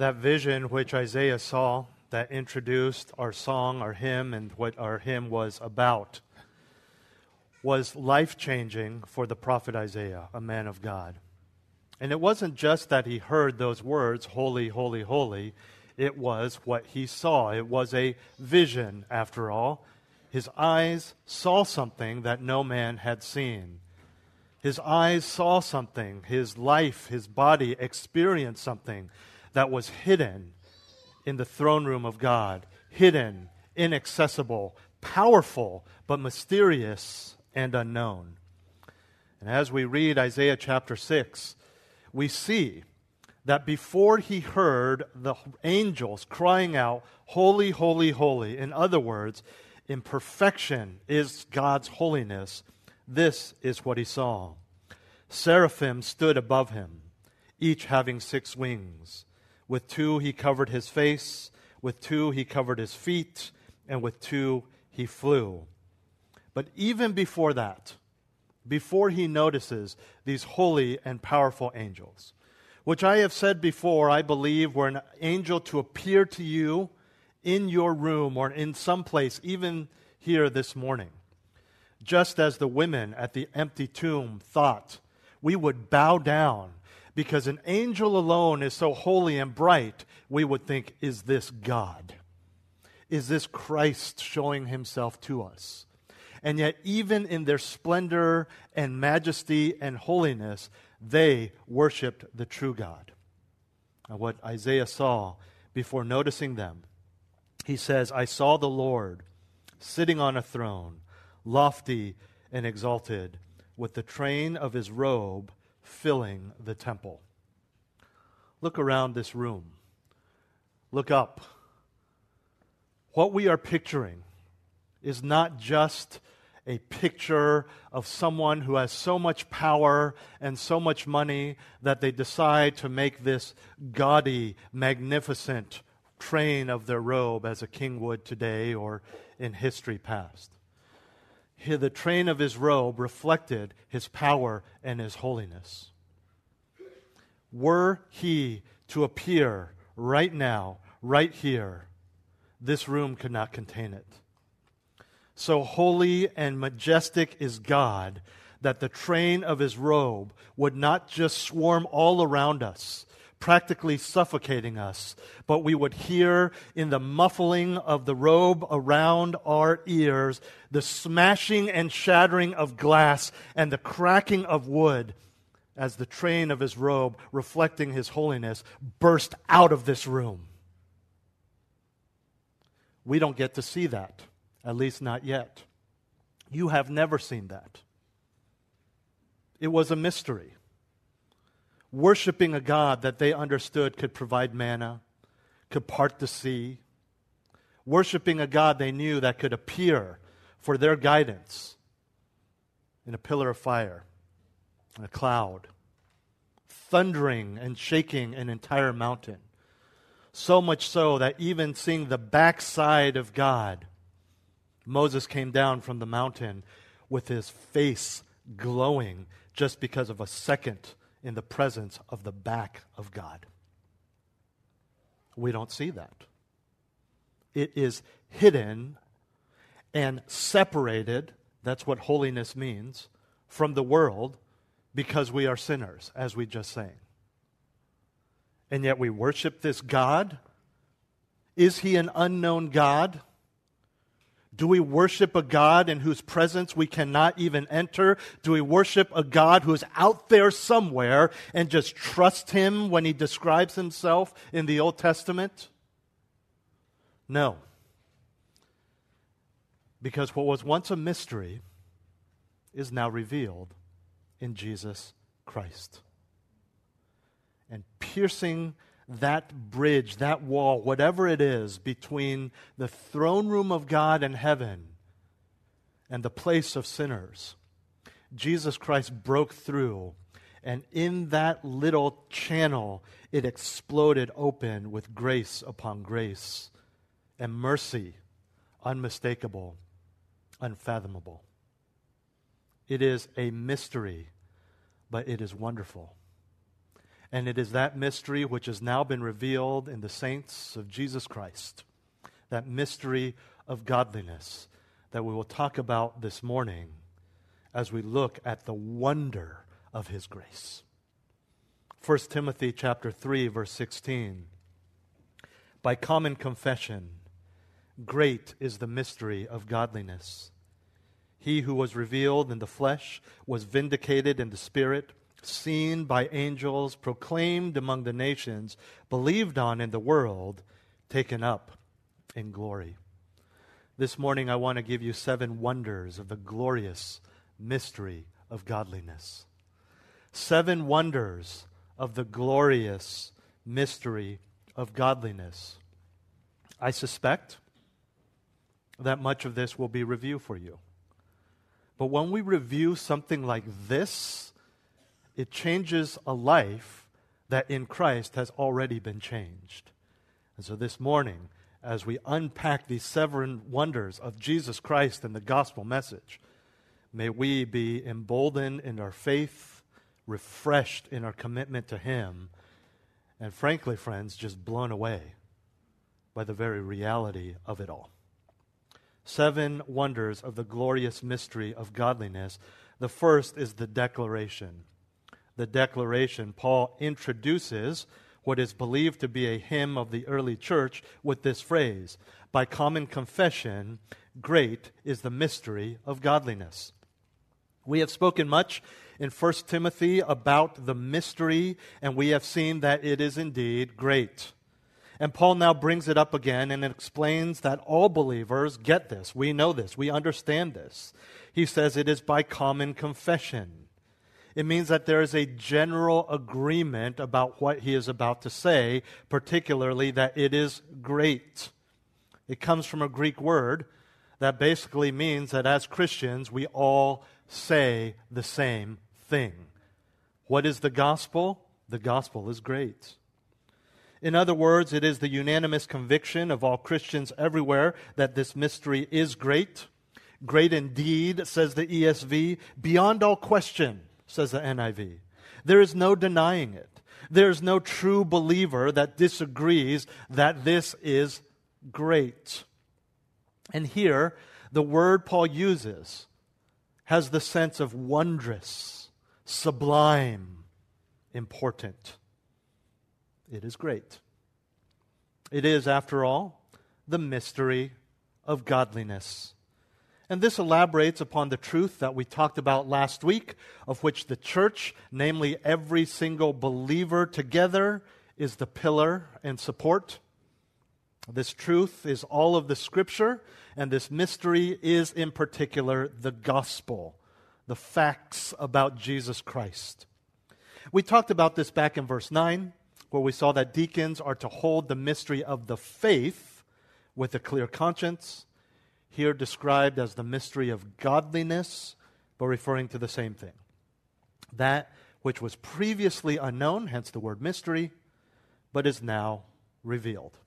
That vision which Isaiah saw that introduced our song, our hymn, and what our hymn was about was life changing for the prophet Isaiah, a man of God. And it wasn't just that he heard those words, holy, holy, holy. It was what he saw. It was a vision, after all. His eyes saw something that no man had seen. His eyes saw something. His life, his body experienced something that was hidden in the throne room of God, hidden, inaccessible, powerful, but mysterious and unknown. And as we read Isaiah chapter 6, we see that before he heard the angels crying out, Holy, holy, holy, in other words, imperfection is God's holiness, this is what he saw. Seraphim stood above him, each having six wings. With two he covered his face, with two he covered his feet, and with two he flew. But even before that, before he notices these holy and powerful angels, which I have said before, I believe were an angel to appear to you in your room or in some place, even here this morning. Just as the women at the empty tomb thought we would bow down because an angel alone is so holy and bright, we would think, is this God? Is this Christ showing himself to us? And yet, even in their splendor and majesty and holiness, they worshiped the true God. And what Isaiah saw before noticing them, he says, I saw the Lord sitting on a throne, lofty and exalted, with the train of his robe filling the temple. Look around this room. Look up. What we are picturing is not just a picture of someone who has so much power and so much money that they decide to make this gaudy, magnificent train of their robe as a king would today or in history past. The train of his robe reflected his power and his holiness. Were he to appear right now, right here, this room could not contain it. So holy and majestic is God that the train of his robe would not just swarm all around us, practically suffocating us, but we would hear in the muffling of the robe around our ears the smashing and shattering of glass and the cracking of wood as the train of his robe, reflecting his holiness, burst out of this room. We don't get to see that, at least not yet. You have never seen that. It was a mystery. Worshipping a God that they understood could provide manna, could part the sea. Worshipping a God they knew that could appear for their guidance in a pillar of fire a cloud, thundering and shaking an entire mountain. So much so that even seeing the backside of God, Moses came down from the mountain with his face glowing just because of a second in the presence of the back of God. We don't see that. It is hidden and separated, that's what holiness means, from the world because we are sinners, as we just sang. And yet we worship this God. Is he an unknown God? Do we worship a God in whose presence we cannot even enter? Do we worship a God who is out there somewhere and just trust him when he describes himself in the Old Testament? No. Because what was once a mystery is now revealed in Jesus Christ. And piercing that bridge, that wall, whatever it is, between the throne room of God and heaven and the place of sinners. Jesus Christ broke through, and in that little channel, it exploded open with grace upon grace and mercy, unmistakable, unfathomable. It is a mystery, but it is wonderful. And it is that mystery which has now been revealed in the saints of Jesus Christ, that mystery of godliness that we will talk about this morning as we look at the wonder of his grace. 1 Timothy chapter 3 verse 16 By common confession great is the mystery of godliness he who was revealed in the flesh was vindicated in the spirit, seen by angels, proclaimed among the nations, believed on in the world, taken up in glory. This morning, I want to give you seven wonders of the glorious mystery of godliness. Seven wonders of the glorious mystery of godliness. I suspect that much of this will be review for you. But when we review something like this, it changes a life that in Christ has already been changed. And so this morning, as we unpack these seven wonders of Jesus Christ and the gospel message, may we be emboldened in our faith, refreshed in our commitment to Him, and frankly, friends, just blown away by the very reality of it all seven wonders of the glorious mystery of godliness. The first is the declaration. The declaration, Paul introduces what is believed to be a hymn of the early church with this phrase By common confession, great is the mystery of godliness. We have spoken much in 1 Timothy about the mystery, and we have seen that it is indeed great. And Paul now brings it up again and explains that all believers get this. We know this. We understand this. He says it is by common confession. It means that there is a general agreement about what he is about to say, particularly that it is great. It comes from a Greek word that basically means that as Christians, we all say the same thing. What is the gospel? The gospel is great. In other words, it is the unanimous conviction of all Christians everywhere that this mystery is great. Great indeed, says the ESV, beyond all question, says the NIV. There is no denying it. There is no true believer that disagrees that this is great. And here, the word Paul uses has the sense of wondrous, sublime, important. It is great. It is, after all, the mystery of godliness. And this elaborates upon the truth that we talked about last week, of which the church, namely every single believer together, is the pillar and support. This truth is all of the scripture, and this mystery is in particular the gospel, the facts about Jesus Christ. We talked about this back in verse 9 where we saw that deacons are to hold the mystery of the faith with a clear conscience, here described as the mystery of godliness, but referring to the same thing. That which was previously unknown, hence the word mystery, but is now revealed.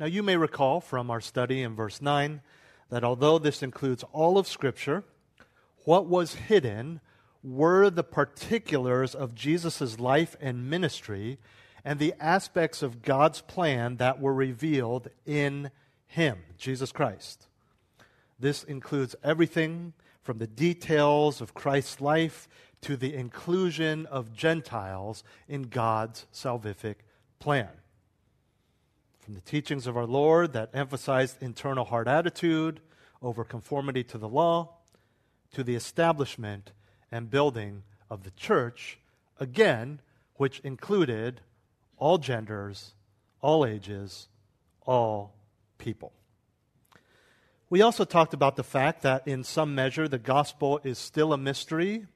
Now, you may recall from our study in verse 9 that although this includes all of Scripture, what was hidden were the particulars of Jesus' life and ministry and the aspects of God's plan that were revealed in Him, Jesus Christ. This includes everything from the details of Christ's life to the inclusion of Gentiles in God's salvific plan. From the teachings of our Lord that emphasized internal heart attitude over conformity to the law, to the establishment and building of the church, again, which included all genders, all ages, all people. We also talked about the fact that, in some measure, the gospel is still a mystery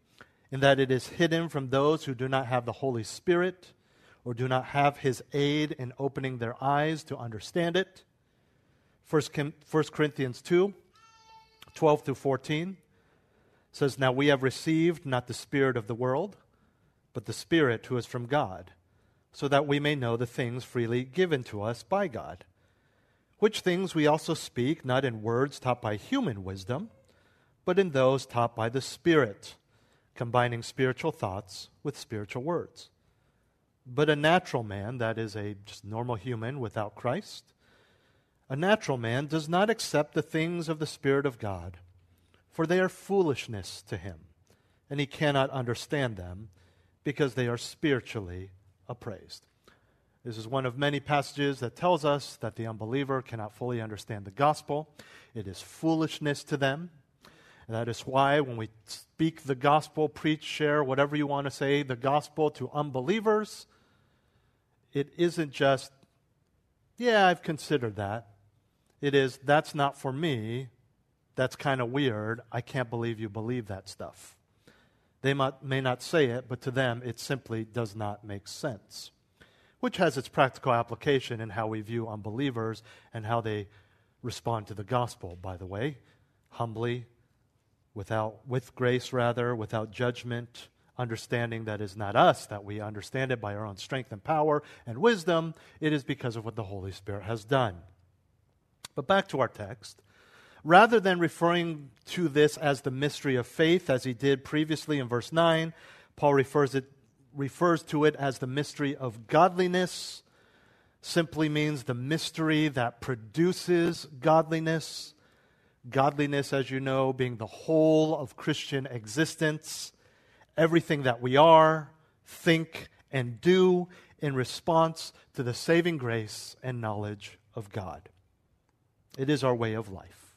in that it is hidden from those who do not have the Holy Spirit or do not have his aid in opening their eyes to understand it. 1 Corinthians 2 12 through 14 says, Now we have received not the Spirit of the world, but the Spirit who is from God, so that we may know the things freely given to us by God. Which things we also speak, not in words taught by human wisdom, but in those taught by the Spirit, combining spiritual thoughts with spiritual words. But a natural man, that is a just normal human without Christ, a natural man does not accept the things of the Spirit of God, for they are foolishness to him, and he cannot understand them because they are spiritually appraised. This is one of many passages that tells us that the unbeliever cannot fully understand the gospel. It is foolishness to them. And that is why when we speak the gospel, preach, share, whatever you want to say, the gospel to unbelievers, it isn't just, yeah, I've considered that. It is, that's not for me. That's kind of weird. I can't believe you believe that stuff. They might, may not say it, but to them, it simply does not make sense, which has its practical application in how we view unbelievers and how they respond to the gospel, by the way. Humbly, without, with grace rather, without judgment, understanding that is not us, that we understand it by our own strength and power and wisdom. It is because of what the Holy Spirit has done. But back to our text. Rather than referring to this as the mystery of faith, as he did previously in verse 9, Paul refers, it, refers to it as the mystery of godliness. Simply means the mystery that produces godliness. Godliness, as you know, being the whole of Christian existence everything that we are, think, and do in response to the saving grace and knowledge of God. It is our way of life,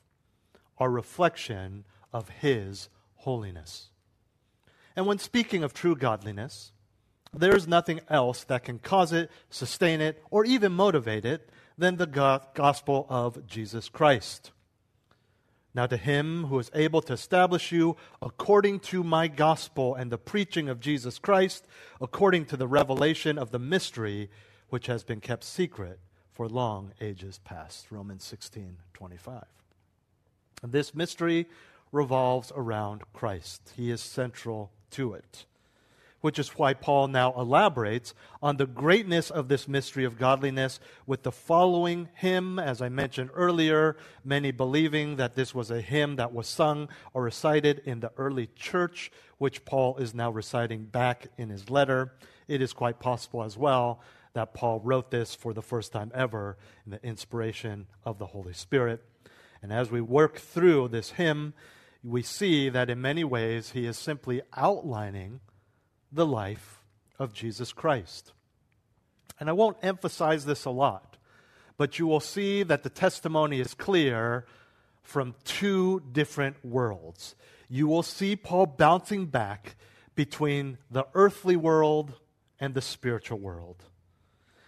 our reflection of His holiness. And when speaking of true godliness, there is nothing else that can cause it, sustain it, or even motivate it than the gospel of Jesus Christ. Now, to him who is able to establish you according to my gospel and the preaching of Jesus Christ, according to the revelation of the mystery which has been kept secret for long ages past. Romans 16 25. This mystery revolves around Christ, he is central to it which is why Paul now elaborates on the greatness of this mystery of godliness with the following hymn, as I mentioned earlier, many believing that this was a hymn that was sung or recited in the early church, which Paul is now reciting back in his letter. It is quite possible as well that Paul wrote this for the first time ever in the inspiration of the Holy Spirit. And as we work through this hymn, we see that in many ways he is simply outlining the life of Jesus Christ. And I won't emphasize this a lot, but you will see that the testimony is clear from two different worlds. You will see Paul bouncing back between the earthly world and the spiritual world.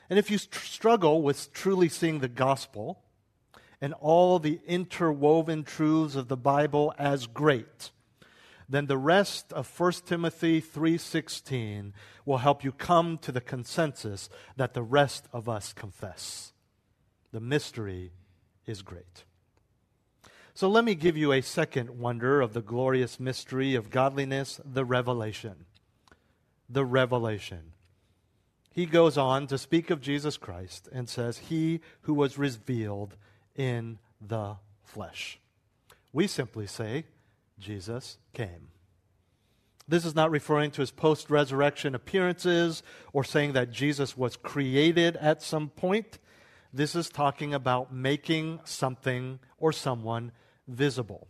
And if you struggle with truly seeing the gospel and all the interwoven truths of the Bible as great, then the rest of 1 Timothy 3:16 will help you come to the consensus that the rest of us confess. The mystery is great. So let me give you a second wonder of the glorious mystery of godliness, the revelation. The revelation. He goes on to speak of Jesus Christ and says, He who was revealed in the flesh. We simply say, Jesus came. This is not referring to his post resurrection appearances or saying that Jesus was created at some point. This is talking about making something or someone visible.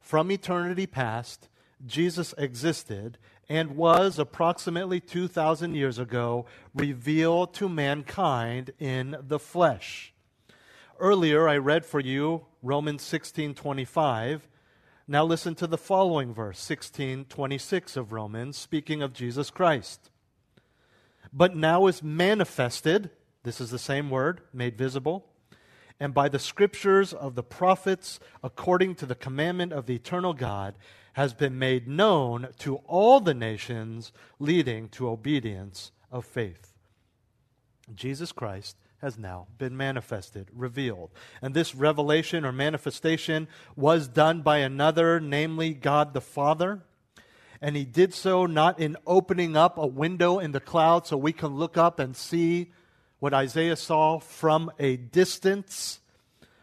From eternity past, Jesus existed and was approximately 2,000 years ago revealed to mankind in the flesh. Earlier, I read for you Romans 16 25 now listen to the following verse, 1626 of Romans, speaking of Jesus Christ. But now is manifested, this is the same word, made visible, and by the scriptures of the prophets, according to the commandment of the eternal God, has been made known to all the nations, leading to obedience of faith. Jesus Christ has now been manifested, revealed. And this revelation or manifestation was done by another, namely God the Father. And he did so not in opening up a window in the cloud so we can look up and see what Isaiah saw from a distance,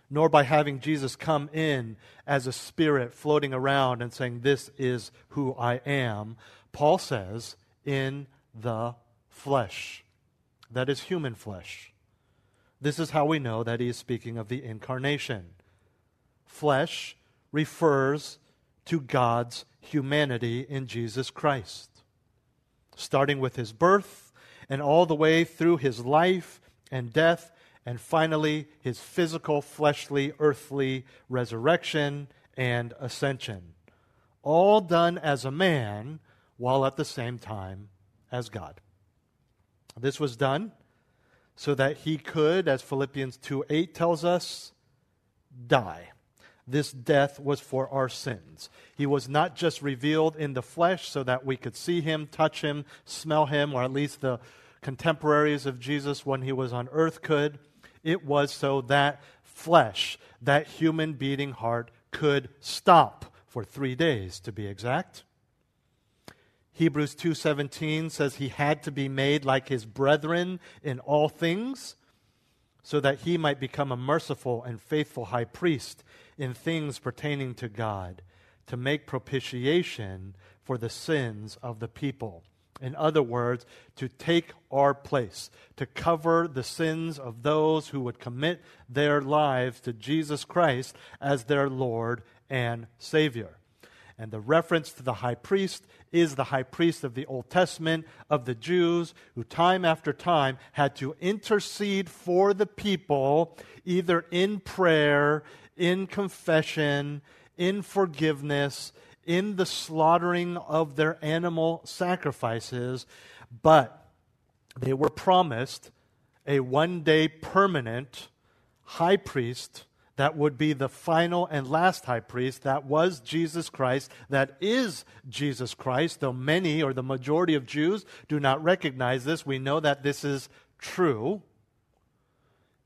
nor by having Jesus come in as a spirit floating around and saying, This is who I am. Paul says, in the flesh. That is human flesh. This is how we know that he is speaking of the incarnation. Flesh refers to God's humanity in Jesus Christ, starting with his birth and all the way through his life and death, and finally his physical, fleshly, earthly resurrection and ascension. All done as a man while at the same time as God. This was done so that he could, as Philippians 2 8 tells us, die. This death was for our sins. He was not just revealed in the flesh so that we could see him, touch him, smell him, or at least the contemporaries of Jesus when he was on earth could. It was so that flesh, that human beating heart, could stop for three days, to be exact. Hebrews 2:17 says he had to be made like his brethren in all things so that he might become a merciful and faithful high priest in things pertaining to God to make propitiation for the sins of the people. In other words, to take our place, to cover the sins of those who would commit their lives to Jesus Christ as their Lord and Savior. And the reference to the high priest is the high priest of the Old Testament of the Jews who, time after time, had to intercede for the people, either in prayer, in confession, in forgiveness, in the slaughtering of their animal sacrifices. But they were promised a one day permanent high priest that would be the final and last high priest. That was Jesus Christ. That is Jesus Christ. Though many or the majority of Jews do not recognize this, we know that this is true.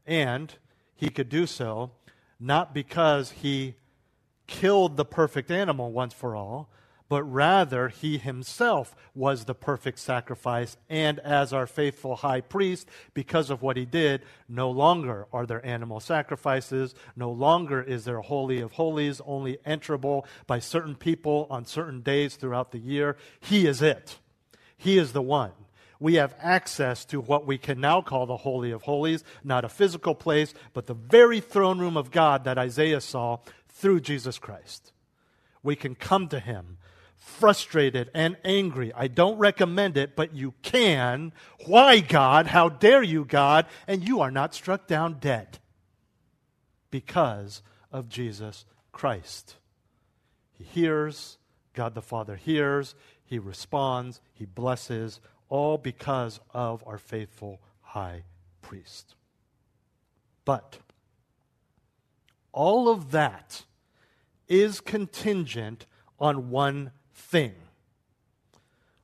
And he could do so not because he killed the perfect animal once for all, but rather he himself was the perfect sacrifice. And as our faithful high priest, because of what he did, no longer are there animal sacrifices, no longer is there a Holy of Holies only enterable by certain people on certain days throughout the year. He is it. He is the one. We have access to what we can now call the Holy of Holies, not a physical place, but the very throne room of God that Isaiah saw through Jesus Christ. We can come to him frustrated and angry. I don't recommend it, but you can. Why, God? How dare you, God? And you are not struck down dead because of Jesus Christ. He hears, God the Father hears, He responds, He blesses, all because of our faithful high priest. But all of that is contingent on one thing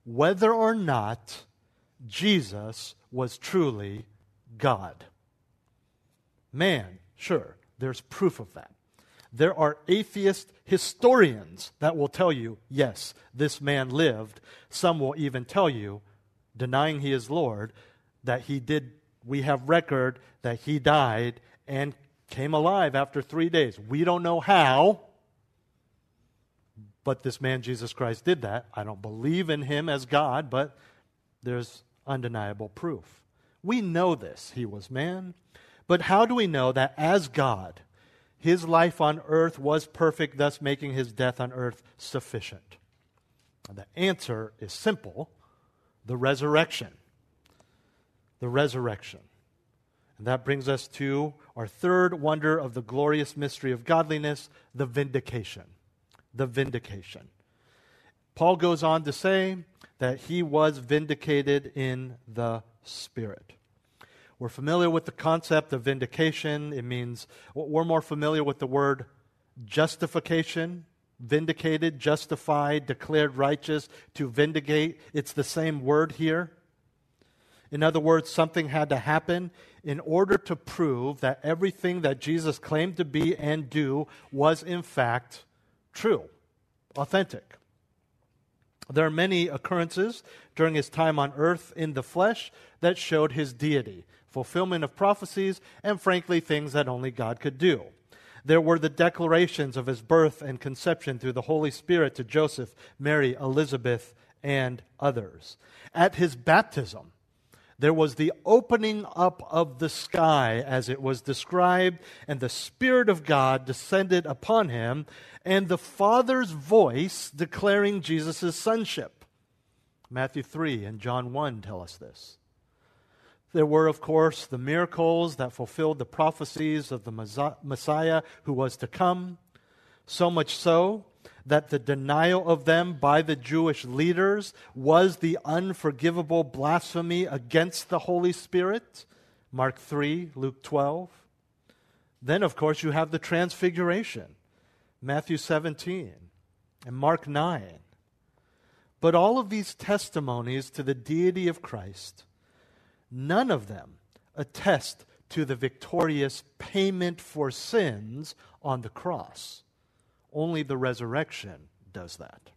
whether or not Jesus was truly God. Man, sure, there's proof of that. There are atheist historians that will tell you, yes, this man lived. Some will even tell you, denying he is Lord, that he did, we have record that he died and came alive after three days. We don't know how. But this man, Jesus Christ, did that. I don't believe in him as God, but there's undeniable proof. We know this. He was man. But how do we know that as God, his life on earth was perfect, thus making his death on earth sufficient? The answer is simple the resurrection. The resurrection. And that brings us to our third wonder of the glorious mystery of godliness the vindication the vindication. Paul goes on to say that he was vindicated in the Spirit. We're familiar with the concept of vindication. It means we're more familiar with the word justification, vindicated, justified, declared righteous, to vindicate. It's the same word here. In other words, something had to happen in order to prove that everything that Jesus claimed to be and do was in fact true, authentic. There are many occurrences during his time on earth in the flesh that showed his deity, fulfillment of prophecies, and frankly, things that only God could do. There were the declarations of his birth and conception through the Holy Spirit to Joseph, Mary, Elizabeth, and others. At his baptism, there was the opening up of the sky as it was described, and the Spirit of God descended upon him, and the Father's voice declaring Jesus' sonship. Matthew 3 and John 1 tell us this. There were, of course, the miracles that fulfilled the prophecies of the Messiah who was to come, so much so that the denial of them by the Jewish leaders was the unforgivable blasphemy against the Holy Spirit. Mark 3, Luke 12. Then, of course, you have the transfiguration, Matthew 17 and Mark 9. But all of these testimonies to the deity of Christ None of them attest to the victorious payment for sins on the cross. Only the resurrection does that.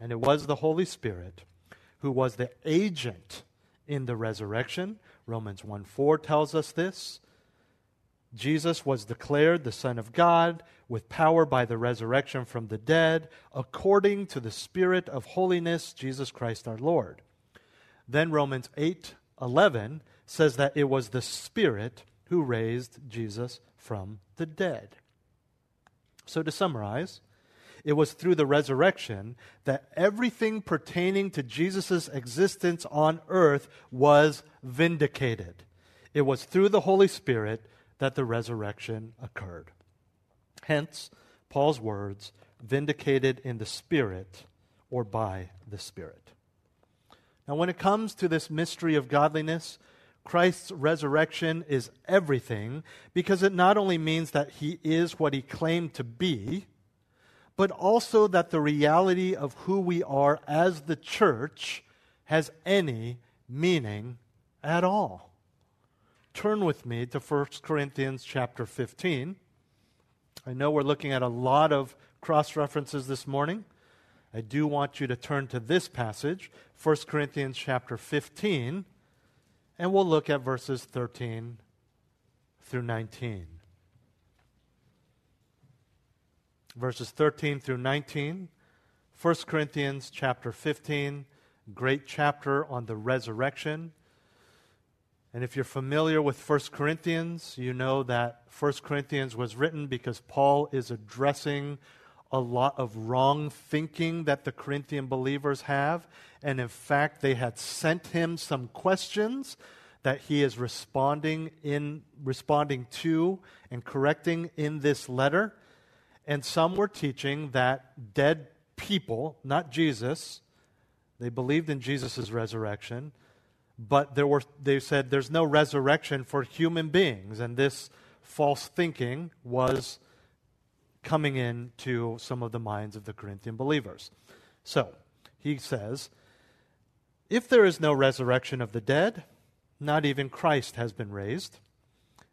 And it was the Holy Spirit who was the agent in the resurrection. Romans 1 4 tells us this. Jesus was declared the Son of God with power by the resurrection from the dead, according to the Spirit of holiness, Jesus Christ our Lord. Then Romans 8 11 says that it was the Spirit who raised Jesus from the dead. So, to summarize, it was through the resurrection that everything pertaining to Jesus' existence on earth was vindicated. It was through the Holy Spirit that the resurrection occurred. Hence, Paul's words, vindicated in the Spirit or by the Spirit. Now, when it comes to this mystery of godliness, Christ's resurrection is everything because it not only means that he is what he claimed to be, but also that the reality of who we are as the church has any meaning at all. Turn with me to 1 Corinthians chapter 15. I know we're looking at a lot of cross references this morning. I do want you to turn to this passage, 1 Corinthians chapter 15, and we'll look at verses 13 through 19. Verses 13 through 19, 1 Corinthians chapter 15, great chapter on the resurrection. And if you're familiar with 1 Corinthians, you know that 1 Corinthians was written because Paul is addressing a lot of wrong thinking that the Corinthian believers have. And in fact, they had sent him some questions that he is responding in responding to and correcting in this letter. And some were teaching that dead people, not Jesus, they believed in Jesus' resurrection, but there were, they said there's no resurrection for human beings. And this false thinking was coming into some of the minds of the Corinthian believers. So, he says, if there is no resurrection of the dead, not even Christ has been raised.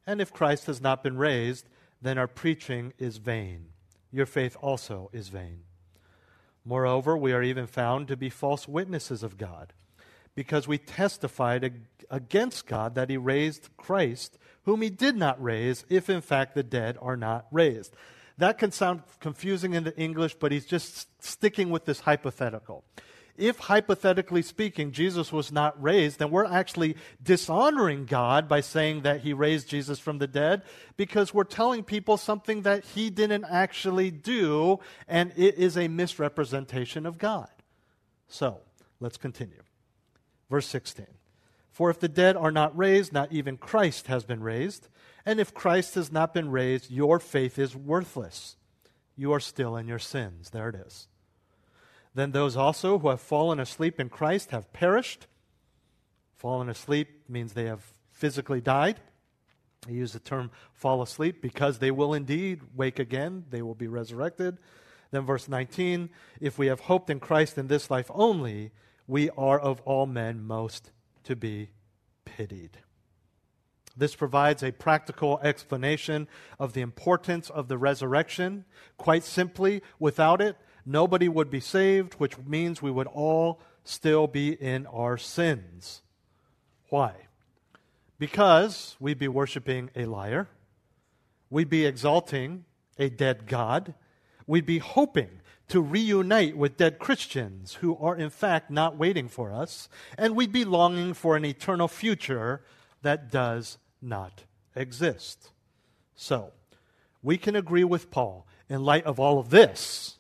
And if Christ has not been raised, then our preaching is vain. Your faith also is vain. Moreover, we are even found to be false witnesses of God, because we testified against God that He raised Christ, whom He did not raise, if in fact the dead are not raised. That can sound confusing in the English, but he's just sticking with this hypothetical. If, hypothetically speaking, Jesus was not raised, then we're actually dishonoring God by saying that he raised Jesus from the dead because we're telling people something that he didn't actually do, and it is a misrepresentation of God. So, let's continue. Verse 16. For if the dead are not raised, not even Christ has been raised. And if Christ has not been raised, your faith is worthless. You are still in your sins. There it is. Then those also who have fallen asleep in Christ have perished. Fallen asleep means they have physically died. I use the term fall asleep because they will indeed wake again, they will be resurrected. Then, verse 19 if we have hoped in Christ in this life only, we are of all men most to be pitied. This provides a practical explanation of the importance of the resurrection. Quite simply, without it, nobody would be saved, which means we would all still be in our sins. Why? Because we'd be worshiping a liar, we'd be exalting a dead God, we'd be hoping to reunite with dead Christians who are in fact not waiting for us, and we'd be longing for an eternal future that does not exist. So, we can agree with Paul in light of all of this.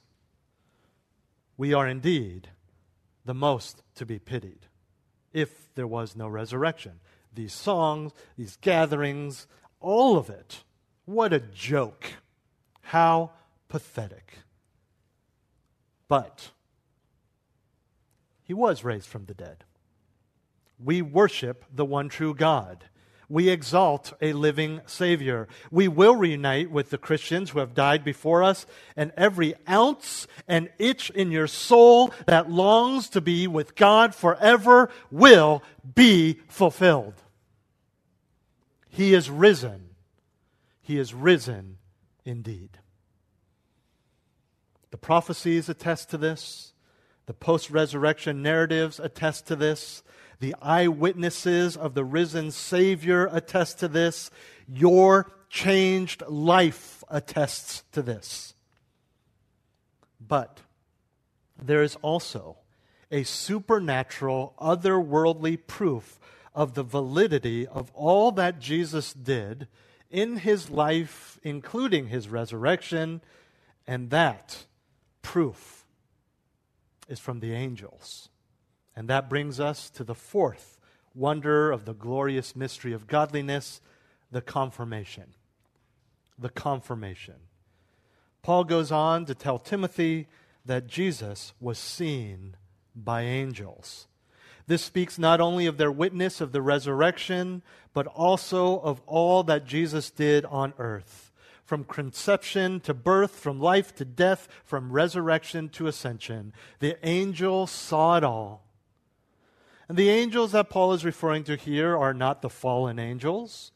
We are indeed the most to be pitied if there was no resurrection. These songs, these gatherings, all of it. What a joke. How pathetic. But he was raised from the dead. We worship the one true God. We exalt a living Savior. We will reunite with the Christians who have died before us, and every ounce and itch in your soul that longs to be with God forever will be fulfilled. He is risen. He is risen indeed. The prophecies attest to this. The post resurrection narratives attest to this. The eyewitnesses of the risen Savior attest to this. Your changed life attests to this. But there is also a supernatural, otherworldly proof of the validity of all that Jesus did in his life, including his resurrection, and that proof is from the angels. And that brings us to the fourth wonder of the glorious mystery of godliness the confirmation. The confirmation. Paul goes on to tell Timothy that Jesus was seen by angels. This speaks not only of their witness of the resurrection, but also of all that Jesus did on earth from conception to birth, from life to death, from resurrection to ascension. The angel saw it all. And the angels that Paul is referring to here are not the fallen angels.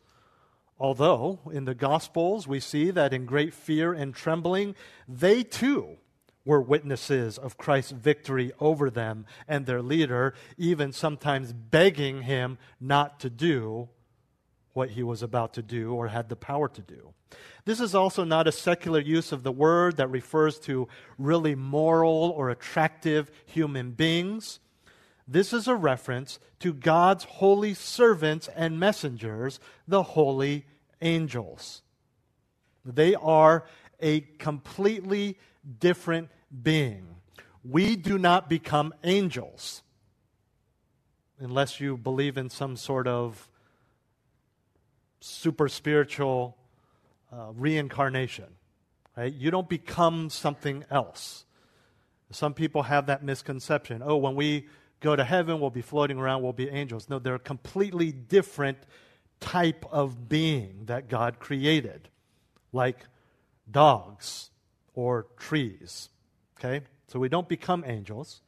Although in the Gospels we see that in great fear and trembling, they too were witnesses of Christ's victory over them and their leader, even sometimes begging him not to do what he was about to do or had the power to do. This is also not a secular use of the word that refers to really moral or attractive human beings. This is a reference to God's holy servants and messengers, the holy angels. They are a completely different being. We do not become angels unless you believe in some sort of super spiritual uh, reincarnation. Right? You don't become something else. Some people have that misconception. Oh, when we go to heaven, we'll be floating around, we'll be angels. No, they're a completely different type of being that God created, like dogs or trees. Okay? So we don't become angels,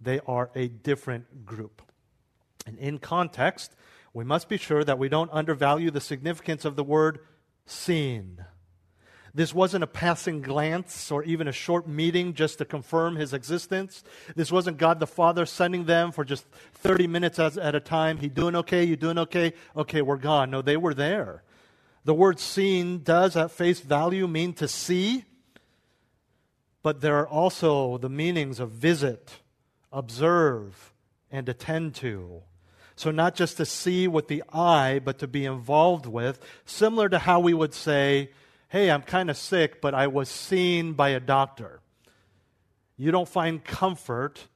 they are a different group. And in context, we must be sure that we don't undervalue the significance of the word seen. This wasn't a passing glance or even a short meeting just to confirm his existence. This wasn't God the Father sending them for just 30 minutes at a time. He doing okay? You doing okay? Okay, we're gone. No, they were there. The word seen does at face value mean to see, but there are also the meanings of visit, observe, and attend to. So, not just to see with the eye, but to be involved with, similar to how we would say, hey, I'm kind of sick, but I was seen by a doctor. You don't find comfort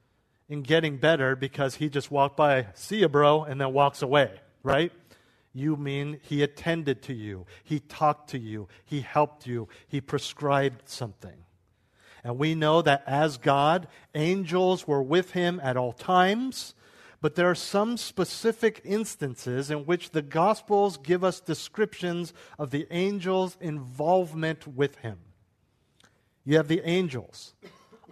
in getting better because he just walked by, see you, bro, and then walks away, right? You mean he attended to you, he talked to you, he helped you, he prescribed something. And we know that as God, angels were with him at all times but there are some specific instances in which the Gospels give us descriptions of the angel's involvement with him. You have the angels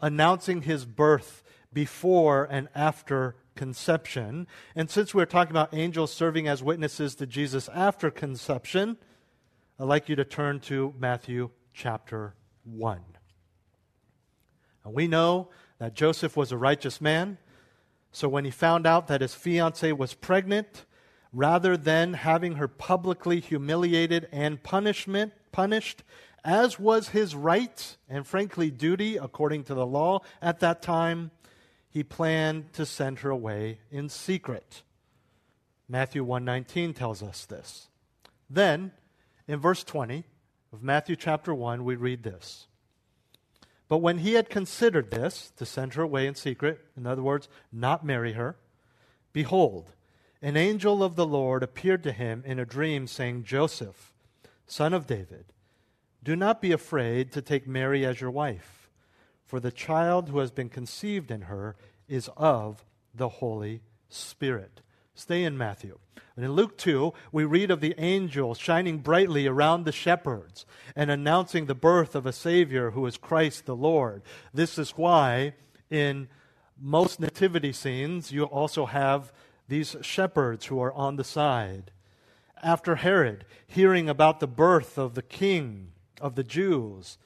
announcing his birth before and after conception. And since we're talking about angels serving as witnesses to Jesus after conception, I'd like you to turn to Matthew chapter 1. And we know that Joseph was a righteous man. So when he found out that his fiancee was pregnant, rather than having her publicly humiliated and punishment punished, as was his right and frankly duty according to the law at that time, he planned to send her away in secret. Matthew 1:19 tells us this. Then, in verse 20 of Matthew chapter 1, we read this. But when he had considered this, to send her away in secret, in other words, not marry her, behold, an angel of the Lord appeared to him in a dream, saying, Joseph, son of David, do not be afraid to take Mary as your wife, for the child who has been conceived in her is of the Holy Spirit. Stay in Matthew. And in Luke 2, we read of the angel shining brightly around the shepherds and announcing the birth of a Savior who is Christ the Lord. This is why in most nativity scenes you also have these shepherds who are on the side. After Herod, hearing about the birth of the king of the Jews,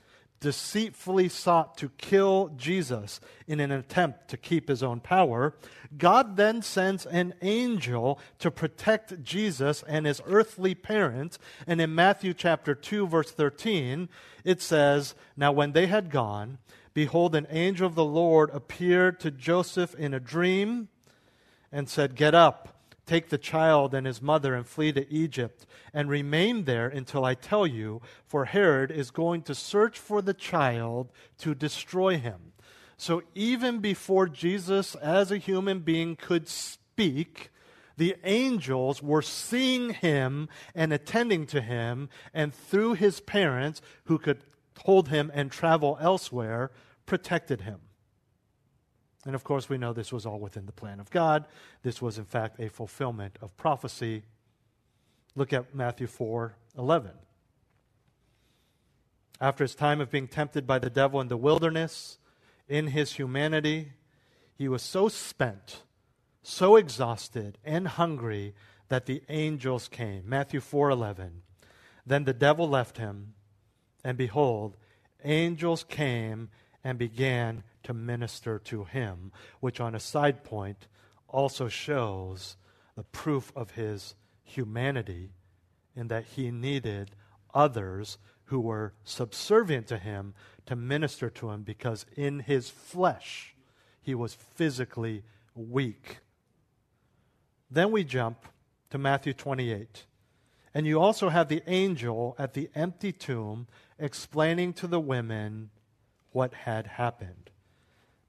deceitfully sought to kill Jesus in an attempt to keep his own power, God then sends an angel to protect Jesus and his earthly parents. And in Matthew chapter 2, verse 13, it says, Now when they had gone, behold, an angel of the Lord appeared to Joseph in a dream and said, Get up Take the child and his mother and flee to Egypt and remain there until I tell you, for Herod is going to search for the child to destroy him. So even before Jesus, as a human being, could speak, the angels were seeing him and attending to him, and through his parents, who could hold him and travel elsewhere, protected him. And of course, we know this was all within the plan of God. This was, in fact, a fulfillment of prophecy. Look at Matthew 4 11. After his time of being tempted by the devil in the wilderness, in his humanity, he was so spent, so exhausted, and hungry that the angels came. Matthew 4 11. Then the devil left him, and behold, angels came and began to minister to him, which, on a side point, also shows the proof of his humanity in that he needed others who were subservient to him to minister to him because in his flesh he was physically weak. Then we jump to Matthew 28. And you also have the angel at the empty tomb explaining to the women what had happened.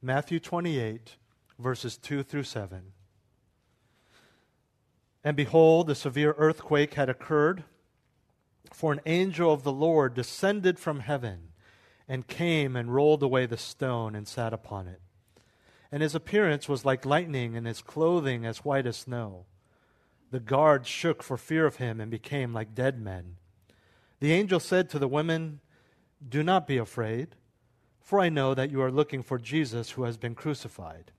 Matthew 28, verses 2 through 7. And behold, a severe earthquake had occurred, for an angel of the Lord descended from heaven and came and rolled away the stone and sat upon it. And his appearance was like lightning, and his clothing as white as snow. The guards shook for fear of him and became like dead men. The angel said to the women, Do not be afraid. For I know that you are looking for Jesus who has been crucified.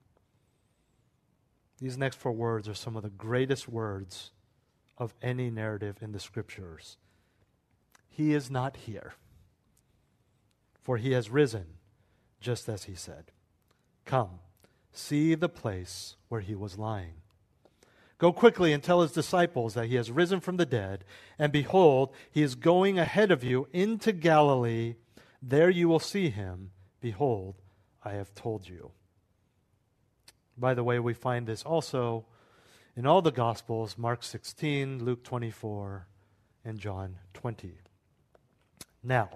These next four words are some of the greatest words of any narrative in the scriptures. He is not here, for he has risen, just as he said. Come, see the place where he was lying. Go quickly and tell his disciples that he has risen from the dead, and behold, he is going ahead of you into Galilee. There you will see him. Behold, I have told you. By the way, we find this also in all the Gospels Mark 16, Luke 24, and John 20. Now,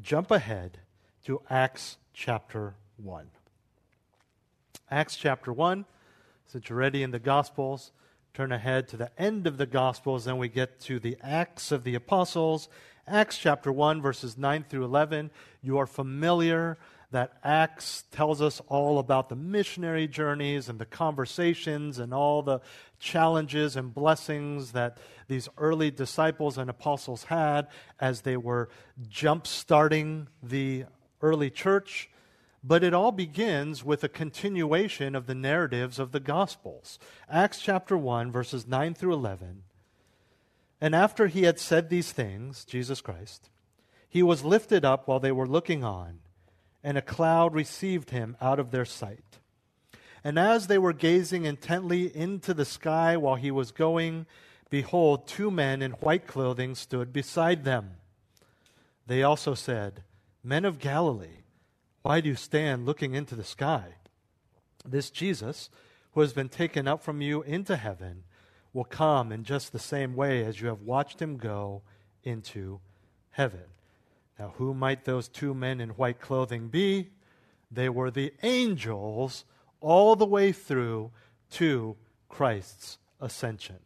jump ahead to Acts chapter 1. Acts chapter 1, since you're already in the Gospels, turn ahead to the end of the Gospels, then we get to the Acts of the Apostles Acts chapter 1, verses 9 through 11. You are familiar that Acts tells us all about the missionary journeys and the conversations and all the challenges and blessings that these early disciples and apostles had as they were jump starting the early church. But it all begins with a continuation of the narratives of the Gospels. Acts chapter 1, verses 9 through 11. And after he had said these things, Jesus Christ, he was lifted up while they were looking on, and a cloud received him out of their sight. And as they were gazing intently into the sky while he was going, behold, two men in white clothing stood beside them. They also said, Men of Galilee, why do you stand looking into the sky? This Jesus, who has been taken up from you into heaven, will come in just the same way as you have watched him go into heaven. Now, who might those two men in white clothing be? They were the angels all the way through to Christ's ascension,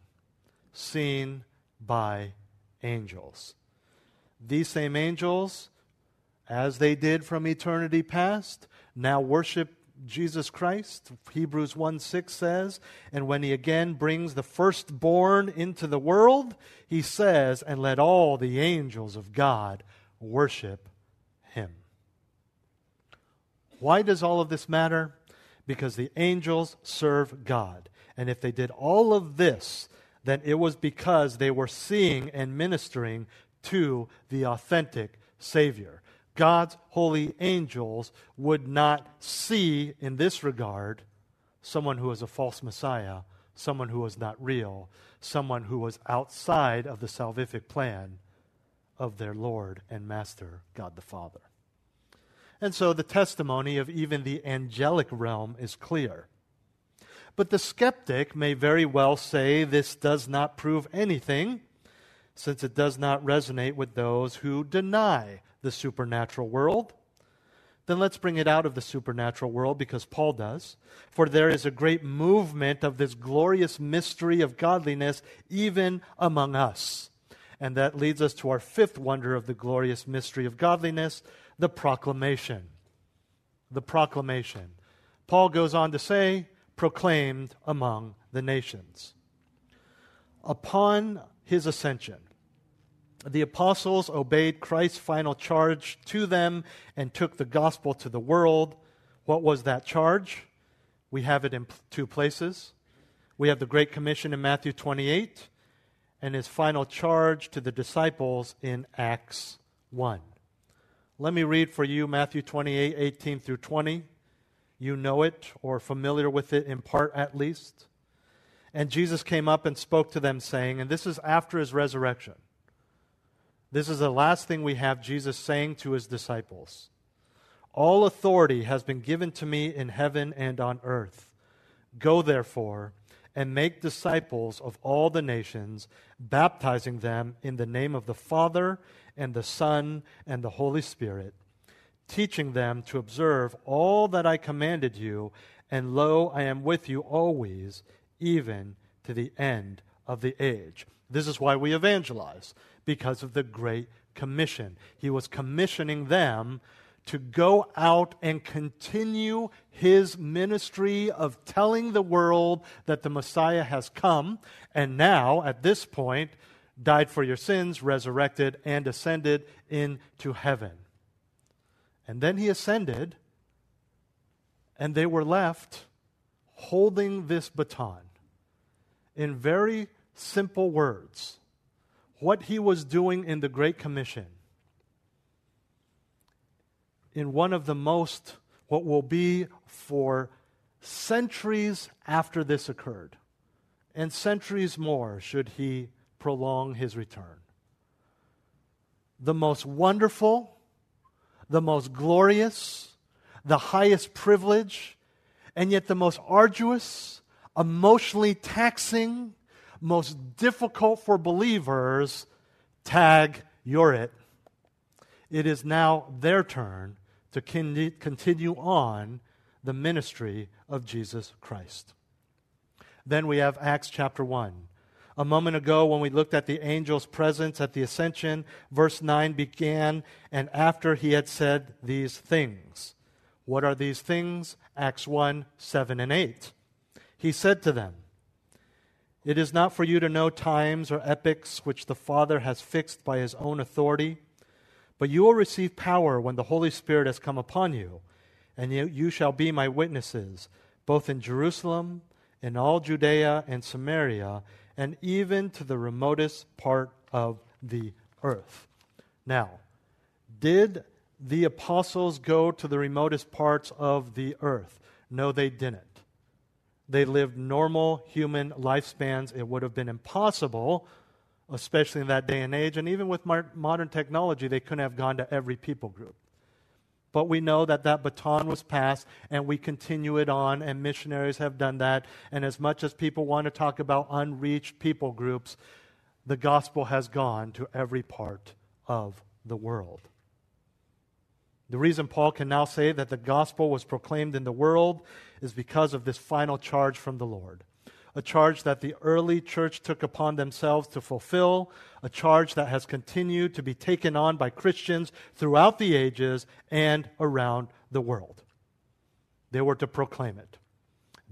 seen by angels. These same angels, as they did from eternity past, now worship Jesus Christ. Hebrews 1 6 says, And when he again brings the firstborn into the world, he says, And let all the angels of God worship him. Why does all of this matter? Because the angels serve God. And if they did all of this, then it was because they were seeing and ministering to the authentic Savior. God's holy angels would not see in this regard someone who is a false Messiah, someone who was not real, someone who was outside of the salvific plan of their Lord and Master, God the Father. And so the testimony of even the angelic realm is clear. But the skeptic may very well say this does not prove anything, since it does not resonate with those who deny the supernatural world. Then let's bring it out of the supernatural world because Paul does. For there is a great movement of this glorious mystery of godliness even among us. And that leads us to our fifth wonder of the glorious mystery of godliness the proclamation. The proclamation. Paul goes on to say, proclaimed among the nations. Upon his ascension, the apostles obeyed Christ's final charge to them and took the gospel to the world. What was that charge? We have it in two places. We have the Great Commission in Matthew 28 and his final charge to the disciples in Acts 1. Let me read for you Matthew 28 18 through 20. You know it or familiar with it in part at least. And Jesus came up and spoke to them, saying, and this is after his resurrection. This is the last thing we have Jesus saying to his disciples All authority has been given to me in heaven and on earth. Go, therefore, and make disciples of all the nations, baptizing them in the name of the Father and the Son and the Holy Spirit, teaching them to observe all that I commanded you, and lo, I am with you always, even to the end of the age. This is why we evangelize, because of the Great Commission. He was commissioning them to go out and continue his ministry of telling the world that the Messiah has come, and now, at this point, died for your sins, resurrected, and ascended into heaven. And then he ascended, and they were left holding this baton in very simple words what he was doing in the Great Commission in one of the most, what will be for centuries after this occurred, and centuries more should he prolong his return. The most wonderful, the most glorious, the highest privilege, and yet the most arduous, emotionally taxing, most difficult for believers, tag, you're it. It is now their turn to continue on the ministry of Jesus Christ. Then we have Acts chapter 1. A moment ago, when we looked at the angel's presence at the ascension, verse 9 began, and after he had said these things. What are these things? Acts 1 7 and 8. He said to them, It is not for you to know times or epochs which the Father has fixed by his own authority but you will receive power when the Holy Spirit has come upon you, and you, you shall be my witnesses, both in Jerusalem, in all Judea and Samaria, and even to the remotest part of the earth. Now, did the apostles go to the remotest parts of the earth? No, they didn't. They lived normal human lifespans. It would have been impossible, especially in that day and age. And even with modern technology, they couldn't have gone to every people group. But we know that that baton was passed and we continue it on, and missionaries have done that. And as much as people want to talk about unreached people groups, the gospel has gone to every part of the world. The reason Paul can now say that the gospel was proclaimed in the world is because of this final charge from the Lord. A charge that the early church took upon themselves to fulfill, a charge that has continued to be taken on by Christians throughout the ages and around the world. They were to proclaim it.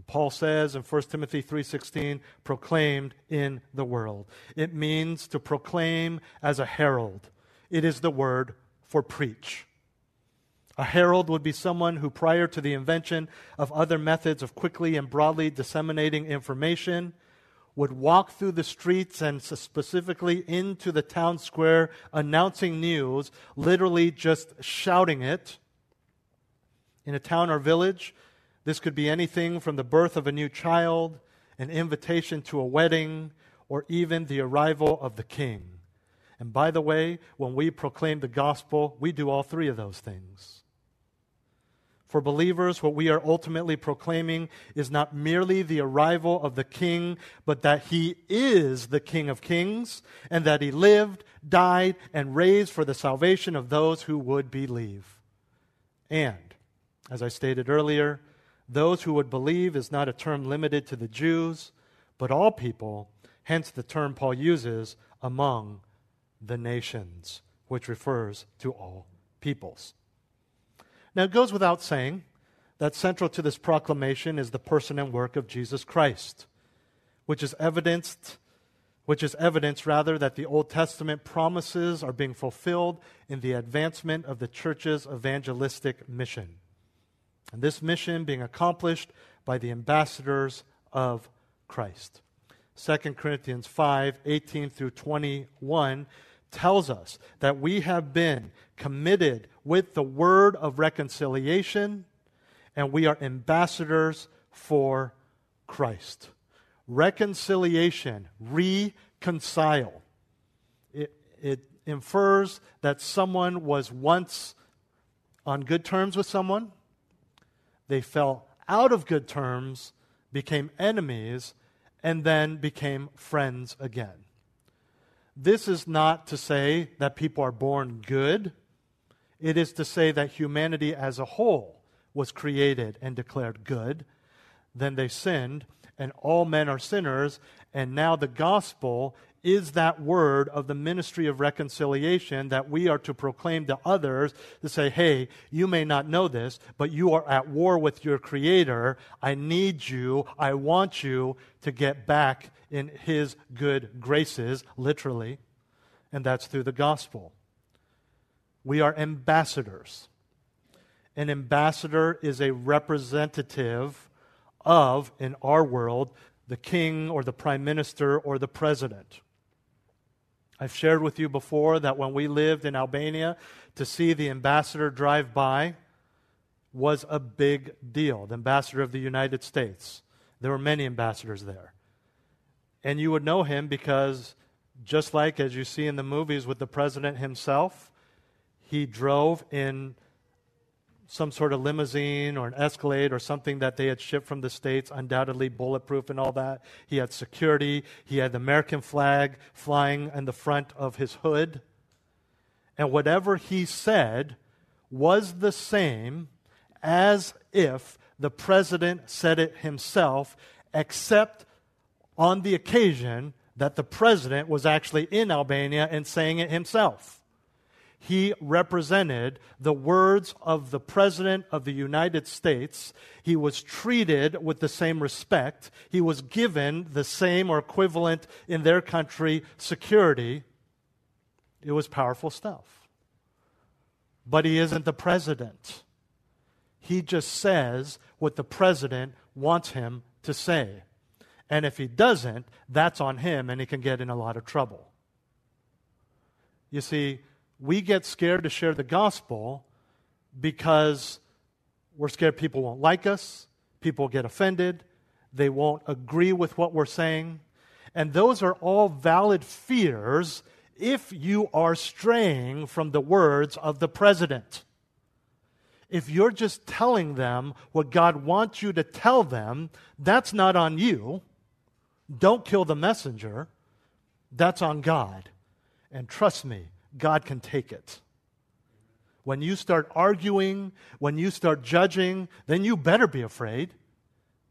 Paul says in 1 Timothy 3:16, proclaimed in the world. It means to proclaim as a herald. It is the word for preach. A herald would be someone who, prior to the invention of other methods of quickly and broadly disseminating information, would walk through the streets and specifically into the town square announcing news, literally just shouting it. In a town or village, this could be anything from the birth of a new child, an invitation to a wedding, or even the arrival of the king. And by the way, when we proclaim the gospel, we do all three of those things. For believers, what we are ultimately proclaiming is not merely the arrival of the King, but that He is the King of Kings, and that He lived, died, and raised for the salvation of those who would believe. And, as I stated earlier, those who would believe is not a term limited to the Jews, but all people, hence the term Paul uses, among the nations, which refers to all peoples. Now, it goes without saying that central to this proclamation is the person and work of Jesus Christ, which is evidenced which is evidence rather that the Old Testament promises are being fulfilled in the advancement of the church's evangelistic mission. And this mission being accomplished by the ambassadors of Christ. 2 Corinthians 5 18 through 21 tells us that we have been committed with the word of reconciliation and we are ambassadors for Christ. Reconciliation, reconcile. It, it infers that someone was once on good terms with someone, they fell out of good terms, became enemies, and then became friends again. This is not to say that people are born good. It is to say that humanity as a whole was created and declared good. Then they sinned, and all men are sinners. And now the gospel is that word of the ministry of reconciliation that we are to proclaim to others to say, hey, you may not know this, but you are at war with your Creator. I need you. I want you to get back in His good graces, literally, and that's through the gospel. We are ambassadors. An ambassador is a representative of, in our world, the king or the prime minister or the president. I've shared with you before that when we lived in Albania, to see the ambassador drive by was a big deal. The ambassador of the United States. There were many ambassadors there. And you would know him because, just like as you see in the movies with the president himself, he drove in some sort of limousine or an Escalade or something that they had shipped from the States, undoubtedly bulletproof and all that. He had security. He had the American flag flying in the front of his hood. And whatever he said was the same as if the president said it himself, except on the occasion that the president was actually in Albania and saying it himself he represented the words of the President of the United States. He was treated with the same respect. He was given the same or equivalent in their country security. It was powerful stuff. But he isn't the president. He just says what the president wants him to say. And if he doesn't, that's on him and he can get in a lot of trouble. You see, we get scared to share the gospel because we're scared people won't like us, people get offended, they won't agree with what we're saying. And those are all valid fears if you are straying from the words of the president. If you're just telling them what God wants you to tell them, that's not on you. Don't kill the messenger. That's on God. And trust me, God can take it. When you start arguing, when you start judging, then you better be afraid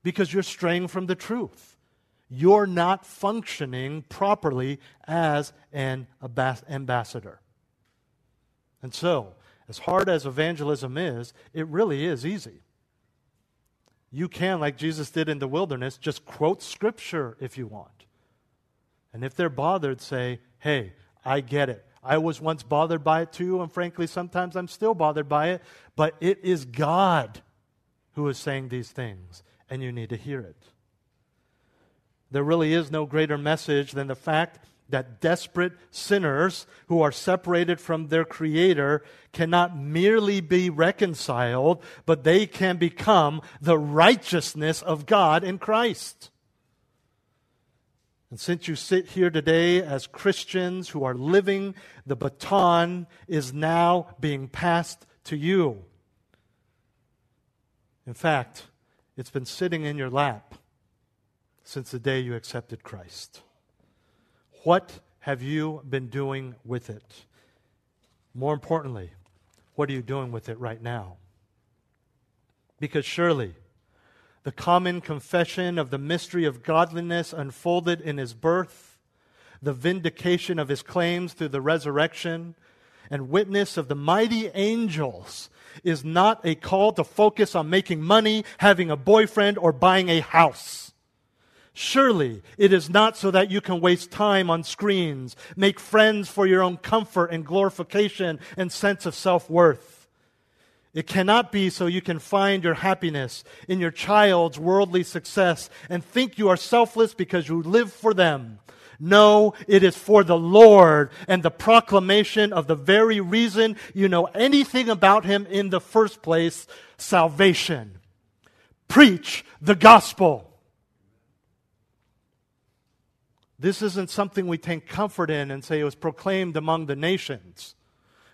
because you're straying from the truth. You're not functioning properly as an ambassador. And so, as hard as evangelism is, it really is easy. You can, like Jesus did in the wilderness, just quote scripture if you want. And if they're bothered, say, hey, I get it. I was once bothered by it too, and frankly, sometimes I'm still bothered by it, but it is God who is saying these things, and you need to hear it. There really is no greater message than the fact that desperate sinners who are separated from their Creator cannot merely be reconciled, but they can become the righteousness of God in Christ. And since you sit here today as Christians who are living, the baton is now being passed to you. In fact, it's been sitting in your lap since the day you accepted Christ. What have you been doing with it? More importantly, what are you doing with it right now? Because surely, the common confession of the mystery of godliness unfolded in his birth, the vindication of his claims through the resurrection, and witness of the mighty angels is not a call to focus on making money, having a boyfriend, or buying a house. Surely it is not so that you can waste time on screens, make friends for your own comfort and glorification and sense of self worth. It cannot be so you can find your happiness in your child's worldly success and think you are selfless because you live for them. No, it is for the Lord and the proclamation of the very reason you know anything about Him in the first place salvation. Preach the gospel. This isn't something we take comfort in and say it was proclaimed among the nations.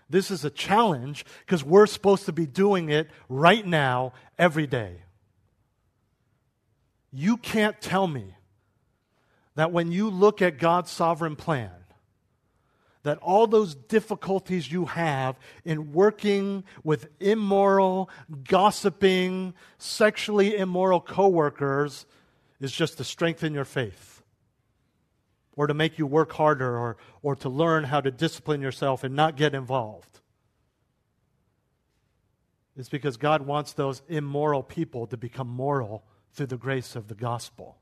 This is a challenge because we're supposed to be doing it right now, every day. You can't tell me that when you look at God's sovereign plan, that all those difficulties you have in working with immoral, gossiping, sexually immoral coworkers is just to strengthen your faith or to make you work harder or, or to learn how to discipline yourself and not get involved. It's because God wants those immoral people to become moral through the grace of the gospel.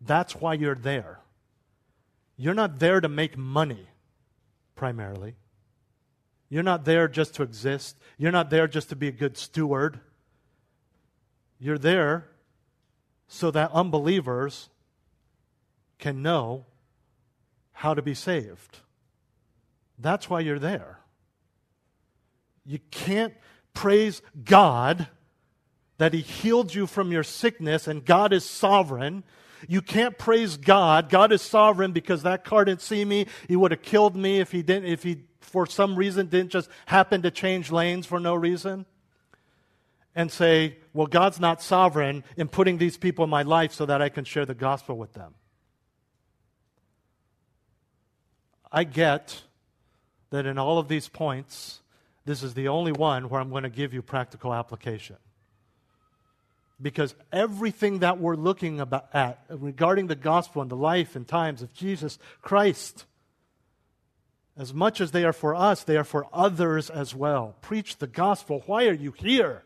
That's why you're there. You're not there to make money, primarily. You're not there just to exist. You're not there just to be a good steward. You're there so that unbelievers can know how to be saved. That's why you're there. You can't praise God that He healed you from your sickness and God is sovereign. You can't praise God. God is sovereign because that car didn't see me. He would have killed me if he didn't, if he for some reason didn't just happen to change lanes for no reason. And say, well, God's not sovereign in putting these people in my life so that I can share the gospel with them. I get that in all of these points, this is the only one where I'm going to give you practical application. Because everything that we're looking about, at regarding the gospel and the life and times of Jesus Christ, as much as they are for us, they are for others as well. Preach the gospel. Why are you here?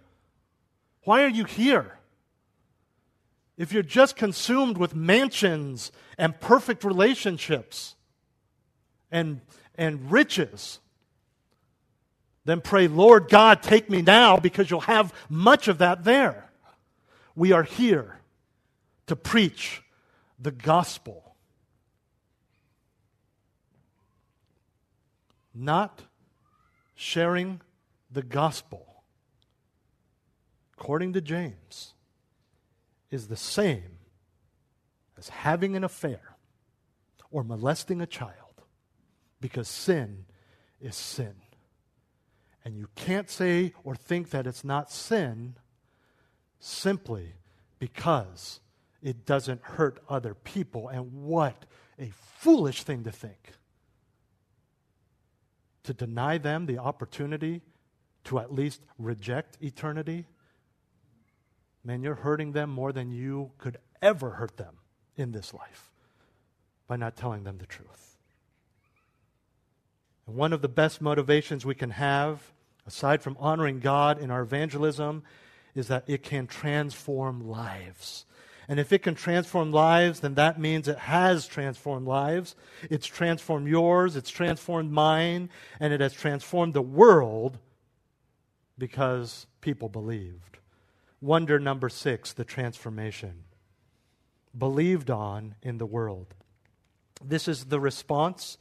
Why are you here? If you're just consumed with mansions and perfect relationships, and, and riches, then pray, Lord God, take me now because you'll have much of that there. We are here to preach the gospel. Not sharing the gospel, according to James, is the same as having an affair or molesting a child because sin is sin. And you can't say or think that it's not sin simply because it doesn't hurt other people. And what a foolish thing to think. To deny them the opportunity to at least reject eternity. Man, you're hurting them more than you could ever hurt them in this life by not telling them the truth. And one of the best motivations we can have, aside from honoring God in our evangelism, is that it can transform lives. And if it can transform lives, then that means it has transformed lives. It's transformed yours, it's transformed mine, and it has transformed the world because people believed. Wonder number six the transformation. Believed on in the world. This is the response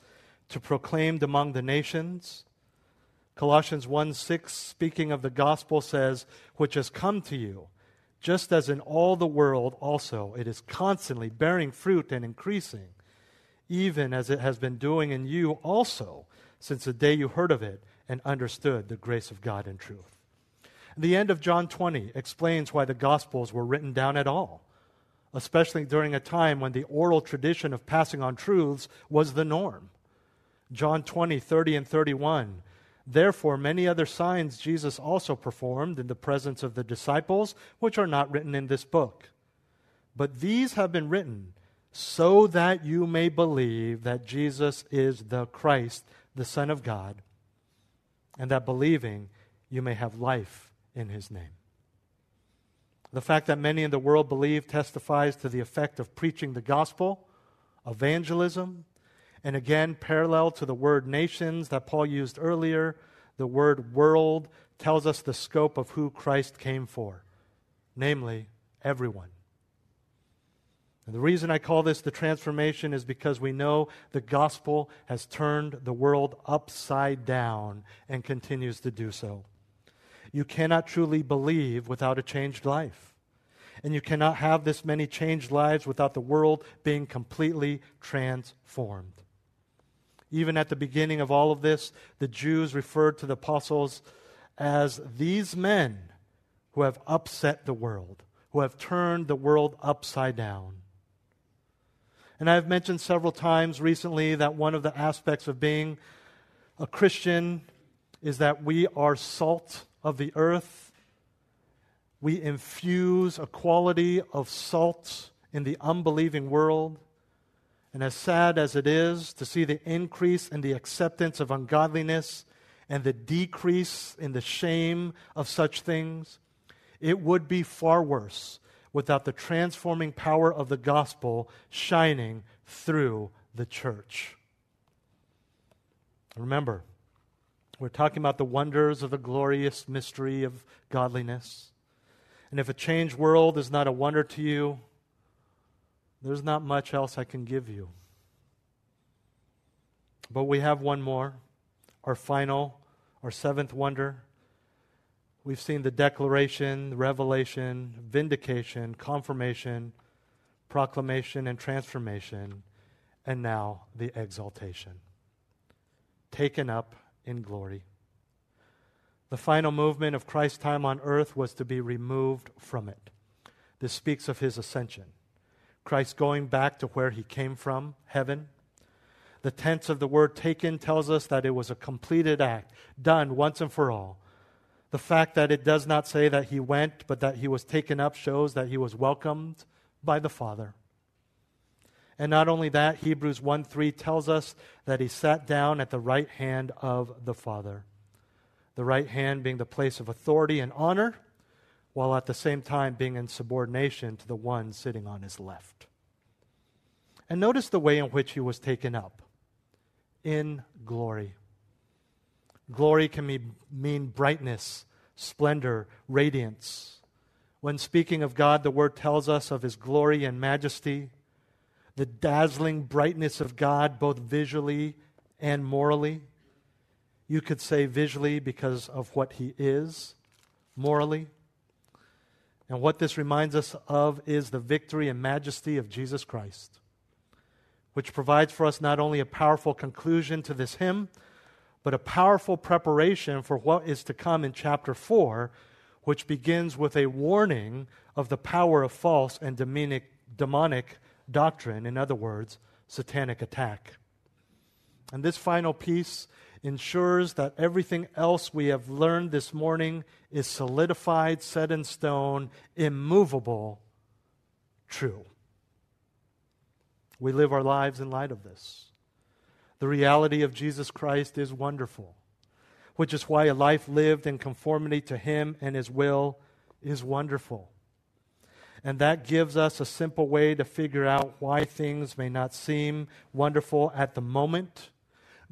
to proclaimed among the nations. Colossians 1 6, speaking of the gospel, says, Which has come to you, just as in all the world also it is constantly bearing fruit and increasing, even as it has been doing in you also, since the day you heard of it and understood the grace of God in truth. The end of John 20 explains why the Gospels were written down at all, especially during a time when the oral tradition of passing on truths was the norm. John 20, 30, and 31. Therefore, many other signs Jesus also performed in the presence of the disciples, which are not written in this book. But these have been written so that you may believe that Jesus is the Christ, the Son of God, and that believing you may have life in his name. The fact that many in the world believe testifies to the effect of preaching the gospel, evangelism, and again, parallel to the word nations that Paul used earlier, the word world tells us the scope of who Christ came for, namely, everyone. And the reason I call this the transformation is because we know the gospel has turned the world upside down and continues to do so. You cannot truly believe without a changed life. And you cannot have this many changed lives without the world being completely transformed. Even at the beginning of all of this, the Jews referred to the apostles as these men who have upset the world, who have turned the world upside down. And I've mentioned several times recently that one of the aspects of being a Christian is that we are salt of the earth. We infuse a quality of salt in the unbelieving world. And as sad as it is to see the increase in the acceptance of ungodliness and the decrease in the shame of such things, it would be far worse without the transforming power of the gospel shining through the church. Remember, we're talking about the wonders of the glorious mystery of godliness. And if a changed world is not a wonder to you, there's not much else I can give you. But we have one more, our final, our seventh wonder. We've seen the declaration, revelation, vindication, confirmation, proclamation, and transformation, and now the exaltation. Taken up in glory. The final movement of Christ's time on earth was to be removed from it. This speaks of his ascension. Christ going back to where he came from, heaven. The tense of the word taken tells us that it was a completed act, done once and for all. The fact that it does not say that he went, but that he was taken up shows that he was welcomed by the Father. And not only that, Hebrews 1 3 tells us that he sat down at the right hand of the Father. The right hand being the place of authority and honor, while at the same time being in subordination to the one sitting on his left. And notice the way in which he was taken up in glory. Glory can be, mean brightness, splendor, radiance. When speaking of God, the word tells us of his glory and majesty, the dazzling brightness of God, both visually and morally. You could say visually because of what he is, morally. And what this reminds us of is the victory and majesty of Jesus Christ, which provides for us not only a powerful conclusion to this hymn, but a powerful preparation for what is to come in chapter 4, which begins with a warning of the power of false and demonic, demonic doctrine, in other words, satanic attack. And this final piece ensures that everything else we have learned this morning is solidified, set in stone, immovable, true. We live our lives in light of this. The reality of Jesus Christ is wonderful, which is why a life lived in conformity to Him and His will is wonderful. And that gives us a simple way to figure out why things may not seem wonderful at the moment.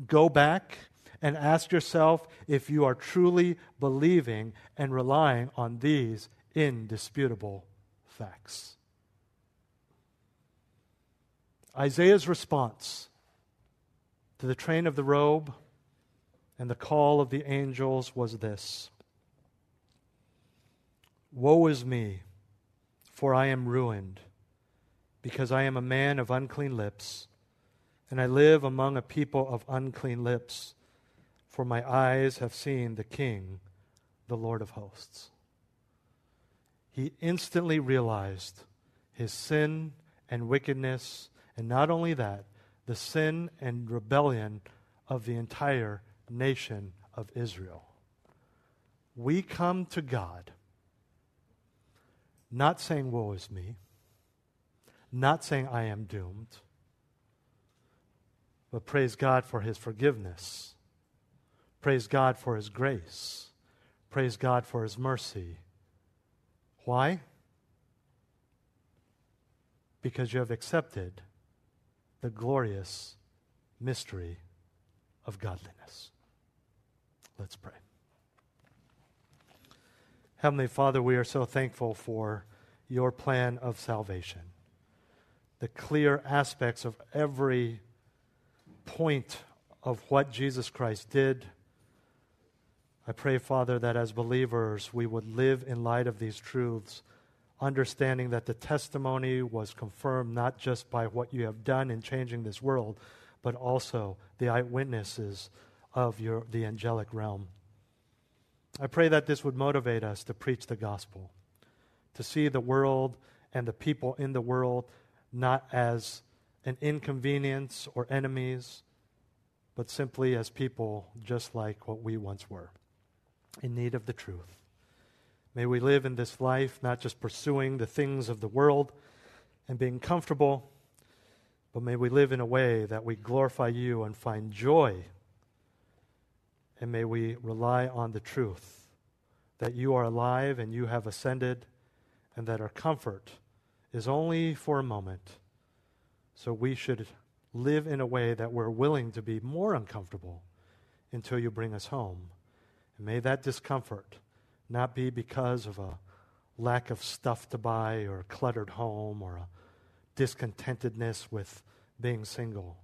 Go back and ask yourself if you are truly believing and relying on these indisputable facts. Isaiah's response to the train of the robe and the call of the angels was this Woe is me, for I am ruined, because I am a man of unclean lips, and I live among a people of unclean lips, for my eyes have seen the King, the Lord of hosts. He instantly realized his sin and wickedness, and not only that, the sin and rebellion of the entire nation of Israel. We come to God not saying, Woe is me, not saying, I am doomed, but praise God for his forgiveness, praise God for his grace, praise God for his mercy. Why? Because you have accepted the glorious mystery of godliness. Let's pray. Heavenly Father, we are so thankful for your plan of salvation. The clear aspects of every point of what Jesus Christ did. I pray, Father, that as believers we would live in light of these truths understanding that the testimony was confirmed not just by what you have done in changing this world, but also the eyewitnesses of your, the angelic realm. I pray that this would motivate us to preach the gospel, to see the world and the people in the world not as an inconvenience or enemies, but simply as people just like what we once were, in need of the truth. May we live in this life not just pursuing the things of the world and being comfortable, but may we live in a way that we glorify you and find joy. And may we rely on the truth that you are alive and you have ascended, and that our comfort is only for a moment. So we should live in a way that we're willing to be more uncomfortable until you bring us home. And may that discomfort not be because of a lack of stuff to buy or a cluttered home or a discontentedness with being single,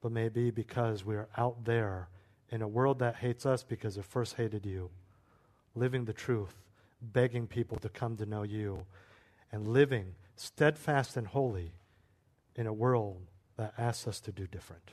but may be because we are out there in a world that hates us because it first hated you, living the truth, begging people to come to know you, and living steadfast and holy in a world that asks us to do different.